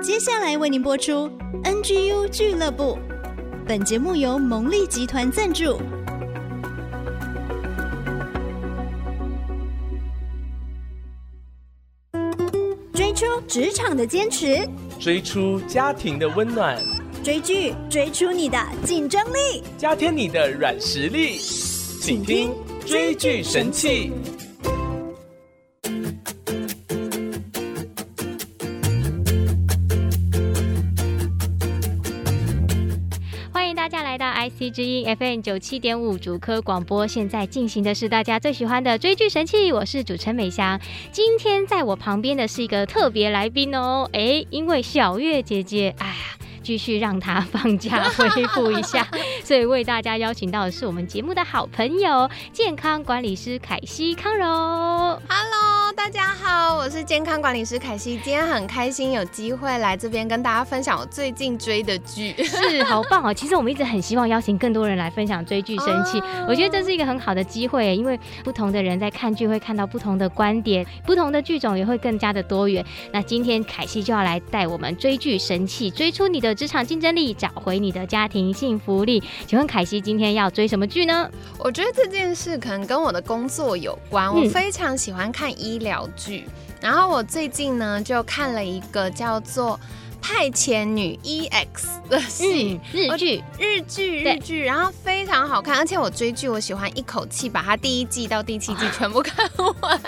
接下来为您播出 NGU 俱乐部。本节目由蒙利集团赞助。追出职场的坚持，追出家庭的温暖，追剧追出你的竞争力，加添你的软实力。请听追剧神器。之音 FM 九七点五主科广播，现在进行的是大家最喜欢的追剧神器，我是主持人美香。今天在我旁边的是一个特别来宾哦，哎，因为小月姐姐，哎呀，继续让她放假恢复一下，所以为大家邀请到的是我们节目的好朋友，健康管理师凯西康柔。Hello。我是健康管理师凯西，今天很开心有机会来这边跟大家分享我最近追的剧，是好棒哦！其实我们一直很希望邀请更多人来分享追剧神器，哦，我觉得这是一个很好的机会，因为不同的人在看剧会看到不同的观点，不同的剧种也会更加的多元。那今天凯西就要来带我们追剧神器，追出你的职场竞争力，找回你的家庭幸福力。请问凯西今天要追什么剧呢？我觉得这件事可能跟我的工作有关，我非常喜欢看医。疗剧，然后我最近呢就看了一个叫做《派遣女 EX》的戏，日剧，日剧，日剧，然后非常好看，而且我追剧我喜欢一口气把它第一季到第七季全部看完。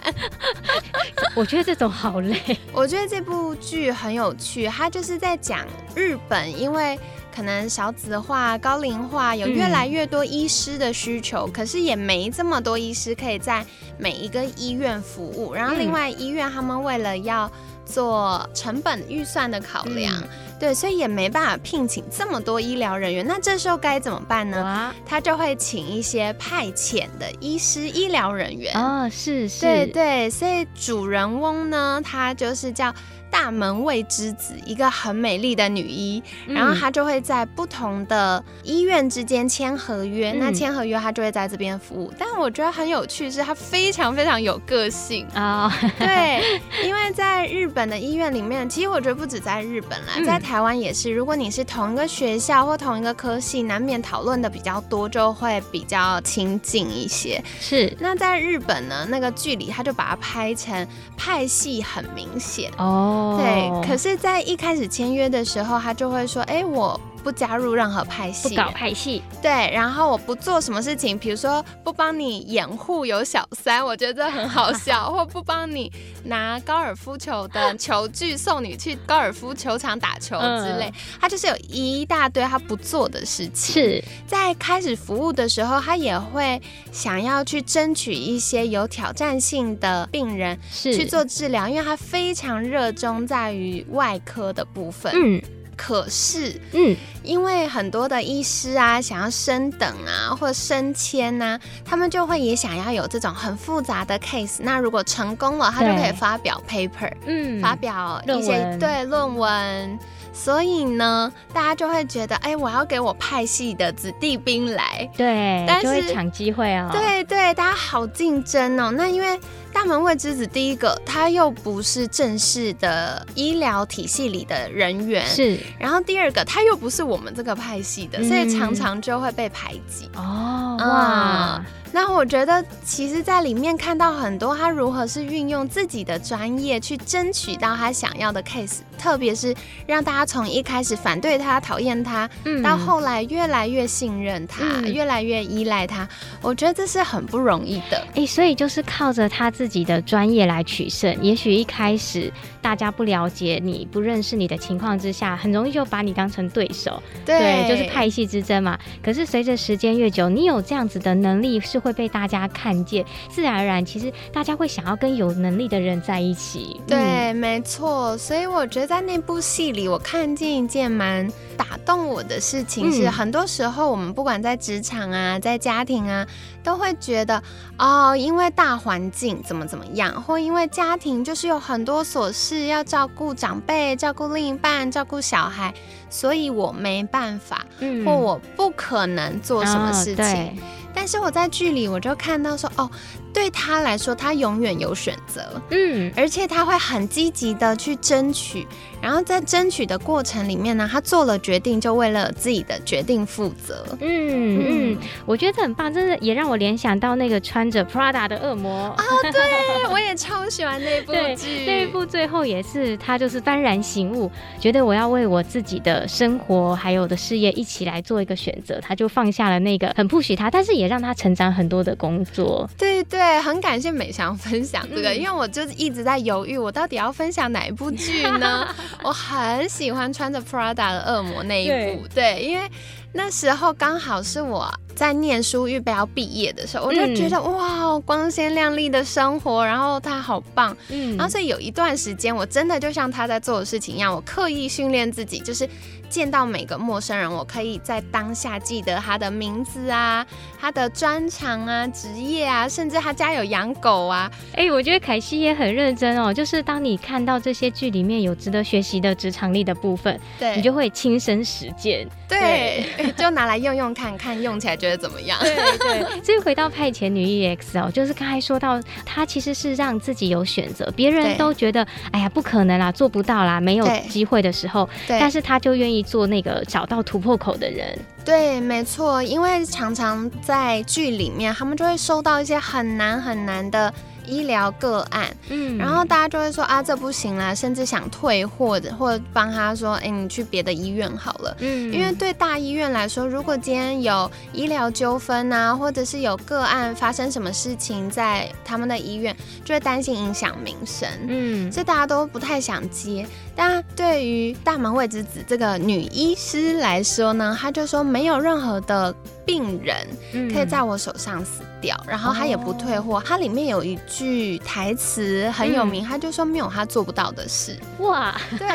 我觉得这种好累。我觉得这部剧很有趣，它就是在讲日本，因为。可能少子化、高龄化，有越来越多医师的需求，嗯，可是也没这么多医师可以在每一个医院服务。然后，另外医院他们为了要做成本预算的考量，嗯，对，所以也没办法聘请这么多医疗人员。那这时候该怎么办呢？他就会请一些派遣的医师、医疗人员。哦，是是，对对，所以主人翁呢，他就是叫。大门卫之子，一个很美丽的女医，然后她就会在不同的医院之间签合约。嗯、那签合约，她就会在这边服务。但我觉得很有趣，是她非常非常有个性啊。Oh. 对，因为在日本的医院里面，其实我觉得不止在日本啦，在台湾也是。如果你是同一个学校或同一个科系，难免讨论的比较多，就会比较亲近一些。是。那在日本呢，那个剧里他就把它拍成派系很明显哦。Oh. 对，可是，在一开始签约的时候，他就会说：“哎，我。”不加入任何派系，不搞派系，对，然后我不做什么事情，比如说不帮你掩护有小三，我觉得很好笑，或不帮你拿高尔夫球的球具送你去高尔夫球场打球之类，嗯，他就是有一大堆他不做的事情。是。在开始服务的时候，他也会想要去争取一些有挑战性的病人去做治疗，因为他非常热衷在于外科的部分。嗯。可是，嗯，因为很多的医师啊，想要升等啊，或升迁呐，他们就会也想要有这种很复杂的 case。那如果成功了，他就可以发表 paper，嗯，发表一些对论文。所以呢，大家就会觉得，哎，我要给我派系的子弟兵来，对，但是就会抢机会哦。对对，大家好竞争哦。那因为。大门卫之子，第一个，他又不是正式的医疗体系里的人员，是。然后第二个，他又不是我们这个派系的，嗯、所以常常就会被排挤。哦，哇。嗯那我觉得，其实，在里面看到很多他如何是运用自己的专业去争取到他想要的 case，特别是让大家从一开始反对他、讨厌他，嗯，到后来越来越信任他、嗯，越来越依赖他。我觉得这是很不容易的。哎、欸，所以就是靠着他自己的专业来取胜。也许一开始大家不了解你、不认识你的情况之下，很容易就把你当成对手。对，对就是派系之争嘛。可是随着时间越久，你有这样子的能力是。会被大家看见，自然而然，其实大家会想要跟有能力的人在一起。对，嗯、没错。所以我觉得在那部戏里，我看见一件蛮打动我的事情是，很多时候我们不管在职场啊，在家庭啊，都会觉得哦，因为大环境怎么怎么样，或因为家庭就是有很多琐事要照顾长辈、照顾另一半、照顾小孩，所以我没办法，嗯、或我不可能做什么事情。哦但是我在剧里我就看到说，哦，对他来说，他永远有选择，嗯，而且他会很积极的去争取。然后在争取的过程里面呢，他做了决定，就为了自己的决定负责。嗯嗯，我觉得这很棒，真的也让我联想到那个穿着 Prada 的恶魔啊、哦，对，我也超喜欢那部剧。那一部最后也是他就是幡然醒悟，觉得我要为我自己的生活还有我的事业一起来做一个选择，他就放下了那个很 push 他，但是也让他成长很多的工作。对对，很感谢美翔分享这个，嗯、因为我就一直在犹豫，我到底要分享哪一部剧呢？我很喜欢穿着 Prada 的恶魔那一部，对，对，因为那时候刚好是我在念书预备要毕业的时候，我就觉得、嗯、哇，光鲜亮丽的生活，然后他好棒，嗯，然后所以有一段时间，我真的就像他在做的事情一样，我刻意训练自己，就是。见到每个陌生人，我可以在当下记得他的名字啊，他的专长啊，职业啊，甚至他家有养狗啊。哎、欸，我觉得凯西也很认真哦。就是当你看到这些剧里面有值得学习的职场力的部分，对，你就会亲身实践。对，对 就拿来用用看看，用起来觉得怎么样？对对。所以回到派遣女 EX 哦，就是刚才说到，她其实是让自己有选择，别人都觉得哎呀不可能啦，做不到啦，没有机会的时候，但是她就愿意。做那个找到突破口的人，对，没错，因为常常在剧里面，他们就会收到一些很难很难的。医疗个案，嗯，然后大家就会说啊，这不行啦，甚至想退货的，或者帮他说，哎，你去别的医院好了，嗯，因为对大医院来说，如果今天有医疗纠纷啊，或者是有个案发生什么事情在他们的医院，就会担心影响名声，嗯，所以大家都不太想接。但对于大门未知子这个女医师来说呢，她就说没有任何的。病人可以在我手上死掉，嗯、然后他也不退货。它里面有一句台词很有名，嗯、他就说没有他做不到的事。哇，对。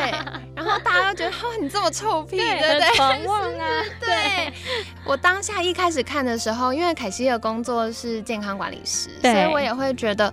然后大家都觉得，哦，你这么臭屁，对不对？狂妄啊！对。对我当下一开始看的时候，因为凯西的工作是健康管理师，所以我也会觉得。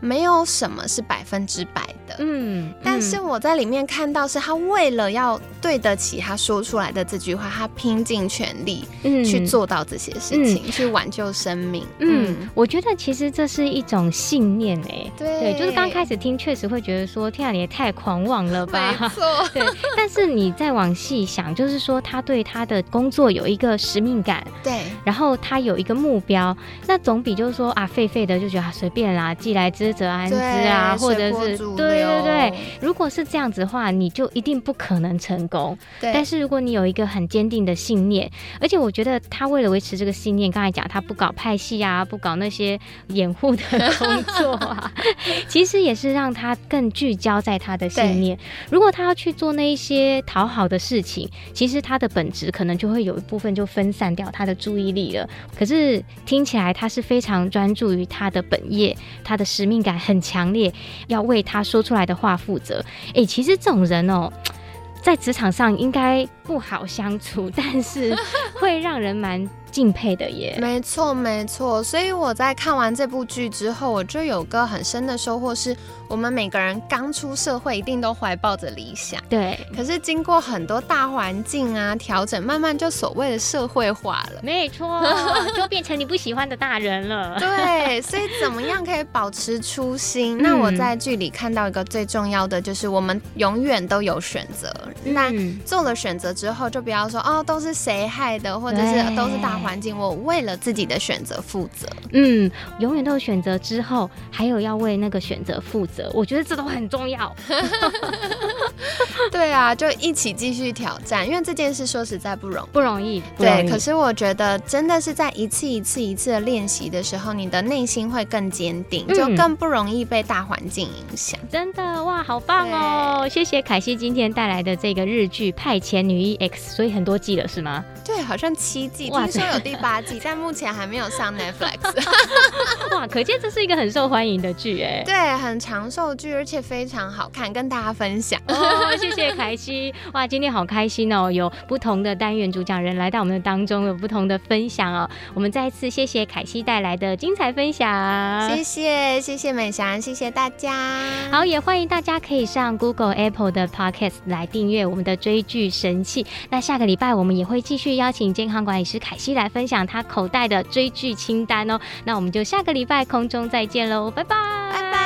没有什么是百分之百的，嗯，但是我在里面看到是他为了要对得起他说出来的这句话，他拼尽全力去做到这些事情，嗯、去挽救生命。嗯，嗯我觉得其实这是一种信念哎，对，对，就是刚开始听确实会觉得说，天啊，你也太狂妄了吧？没错，对。但是你再往细想，就是说他对他的工作有一个使命感，对，然后他有一个目标，那总比就是说啊废废的就觉得啊随便啦，既来之。则安之啊，或者是对对对对，如果是这样子的话，你就一定不可能成功。对，但是如果你有一个很坚定的信念，而且我觉得他为了维持这个信念，刚才讲他不搞派系啊，不搞那些掩护的工作啊，其实也是让他更聚焦在他的信念。如果他要去做那一些讨好的事情，其实他的本质可能就会有一部分就分散掉他的注意力了。可是听起来他是非常专注于他的本业，他的使命感很强烈，要为他说出来的话负责。哎、其实这种人哦，在职场上应该不好相处，但是会让人蛮。敬佩的耶，没错没错。所以我在看完这部剧之后，我就有个很深的收获，是我们每个人刚出社会一定都怀抱着理想，对。可是经过很多大环境啊调整，慢慢就所谓的社会化了，没错，就变成你不喜欢的大人了。对，所以怎么样可以保持初心？那我在剧里看到一个最重要的，就是我们永远都有选择。嗯、那做了选择之后，就不要说哦，都是谁害的，或者是都是大。环境，我为了自己的选择负责。嗯，永远都有选择之后，还有要为那个选择负责。我觉得这都很重要。对啊，就一起继续挑战，因为这件事说实在不容不容易。不容易。对，可是我觉得真的是在一次一次一次的练习的时候，你的内心会更坚定，嗯，就更不容易被大环境影响。真的哇，好棒哦！谢谢凯西今天带来的这个日剧《派遣女一 X》，所以很多季了是吗？对，好像七季，听说有第八季，但目前还没有上 Netflix。哇，可见这是一个很受欢迎的剧哎。对，很长寿剧，而且非常好看，跟大家分享。哦，谢谢凯西。哇，今天好开心哦，有不同的单元主讲人来到我们的当中，有不同的分享哦。我们再一次谢谢凯西带来的精彩分享。谢谢，谢谢美翔，谢谢大家。好，也欢迎大家可以上 Google、Apple 的 Podcast 来订阅我们的追剧神器。那下个礼拜我们也会继续邀请健康管理师凯西。西来分享他口袋的追剧清单哦。那我们就下个礼拜空中再见喽，拜拜，拜拜。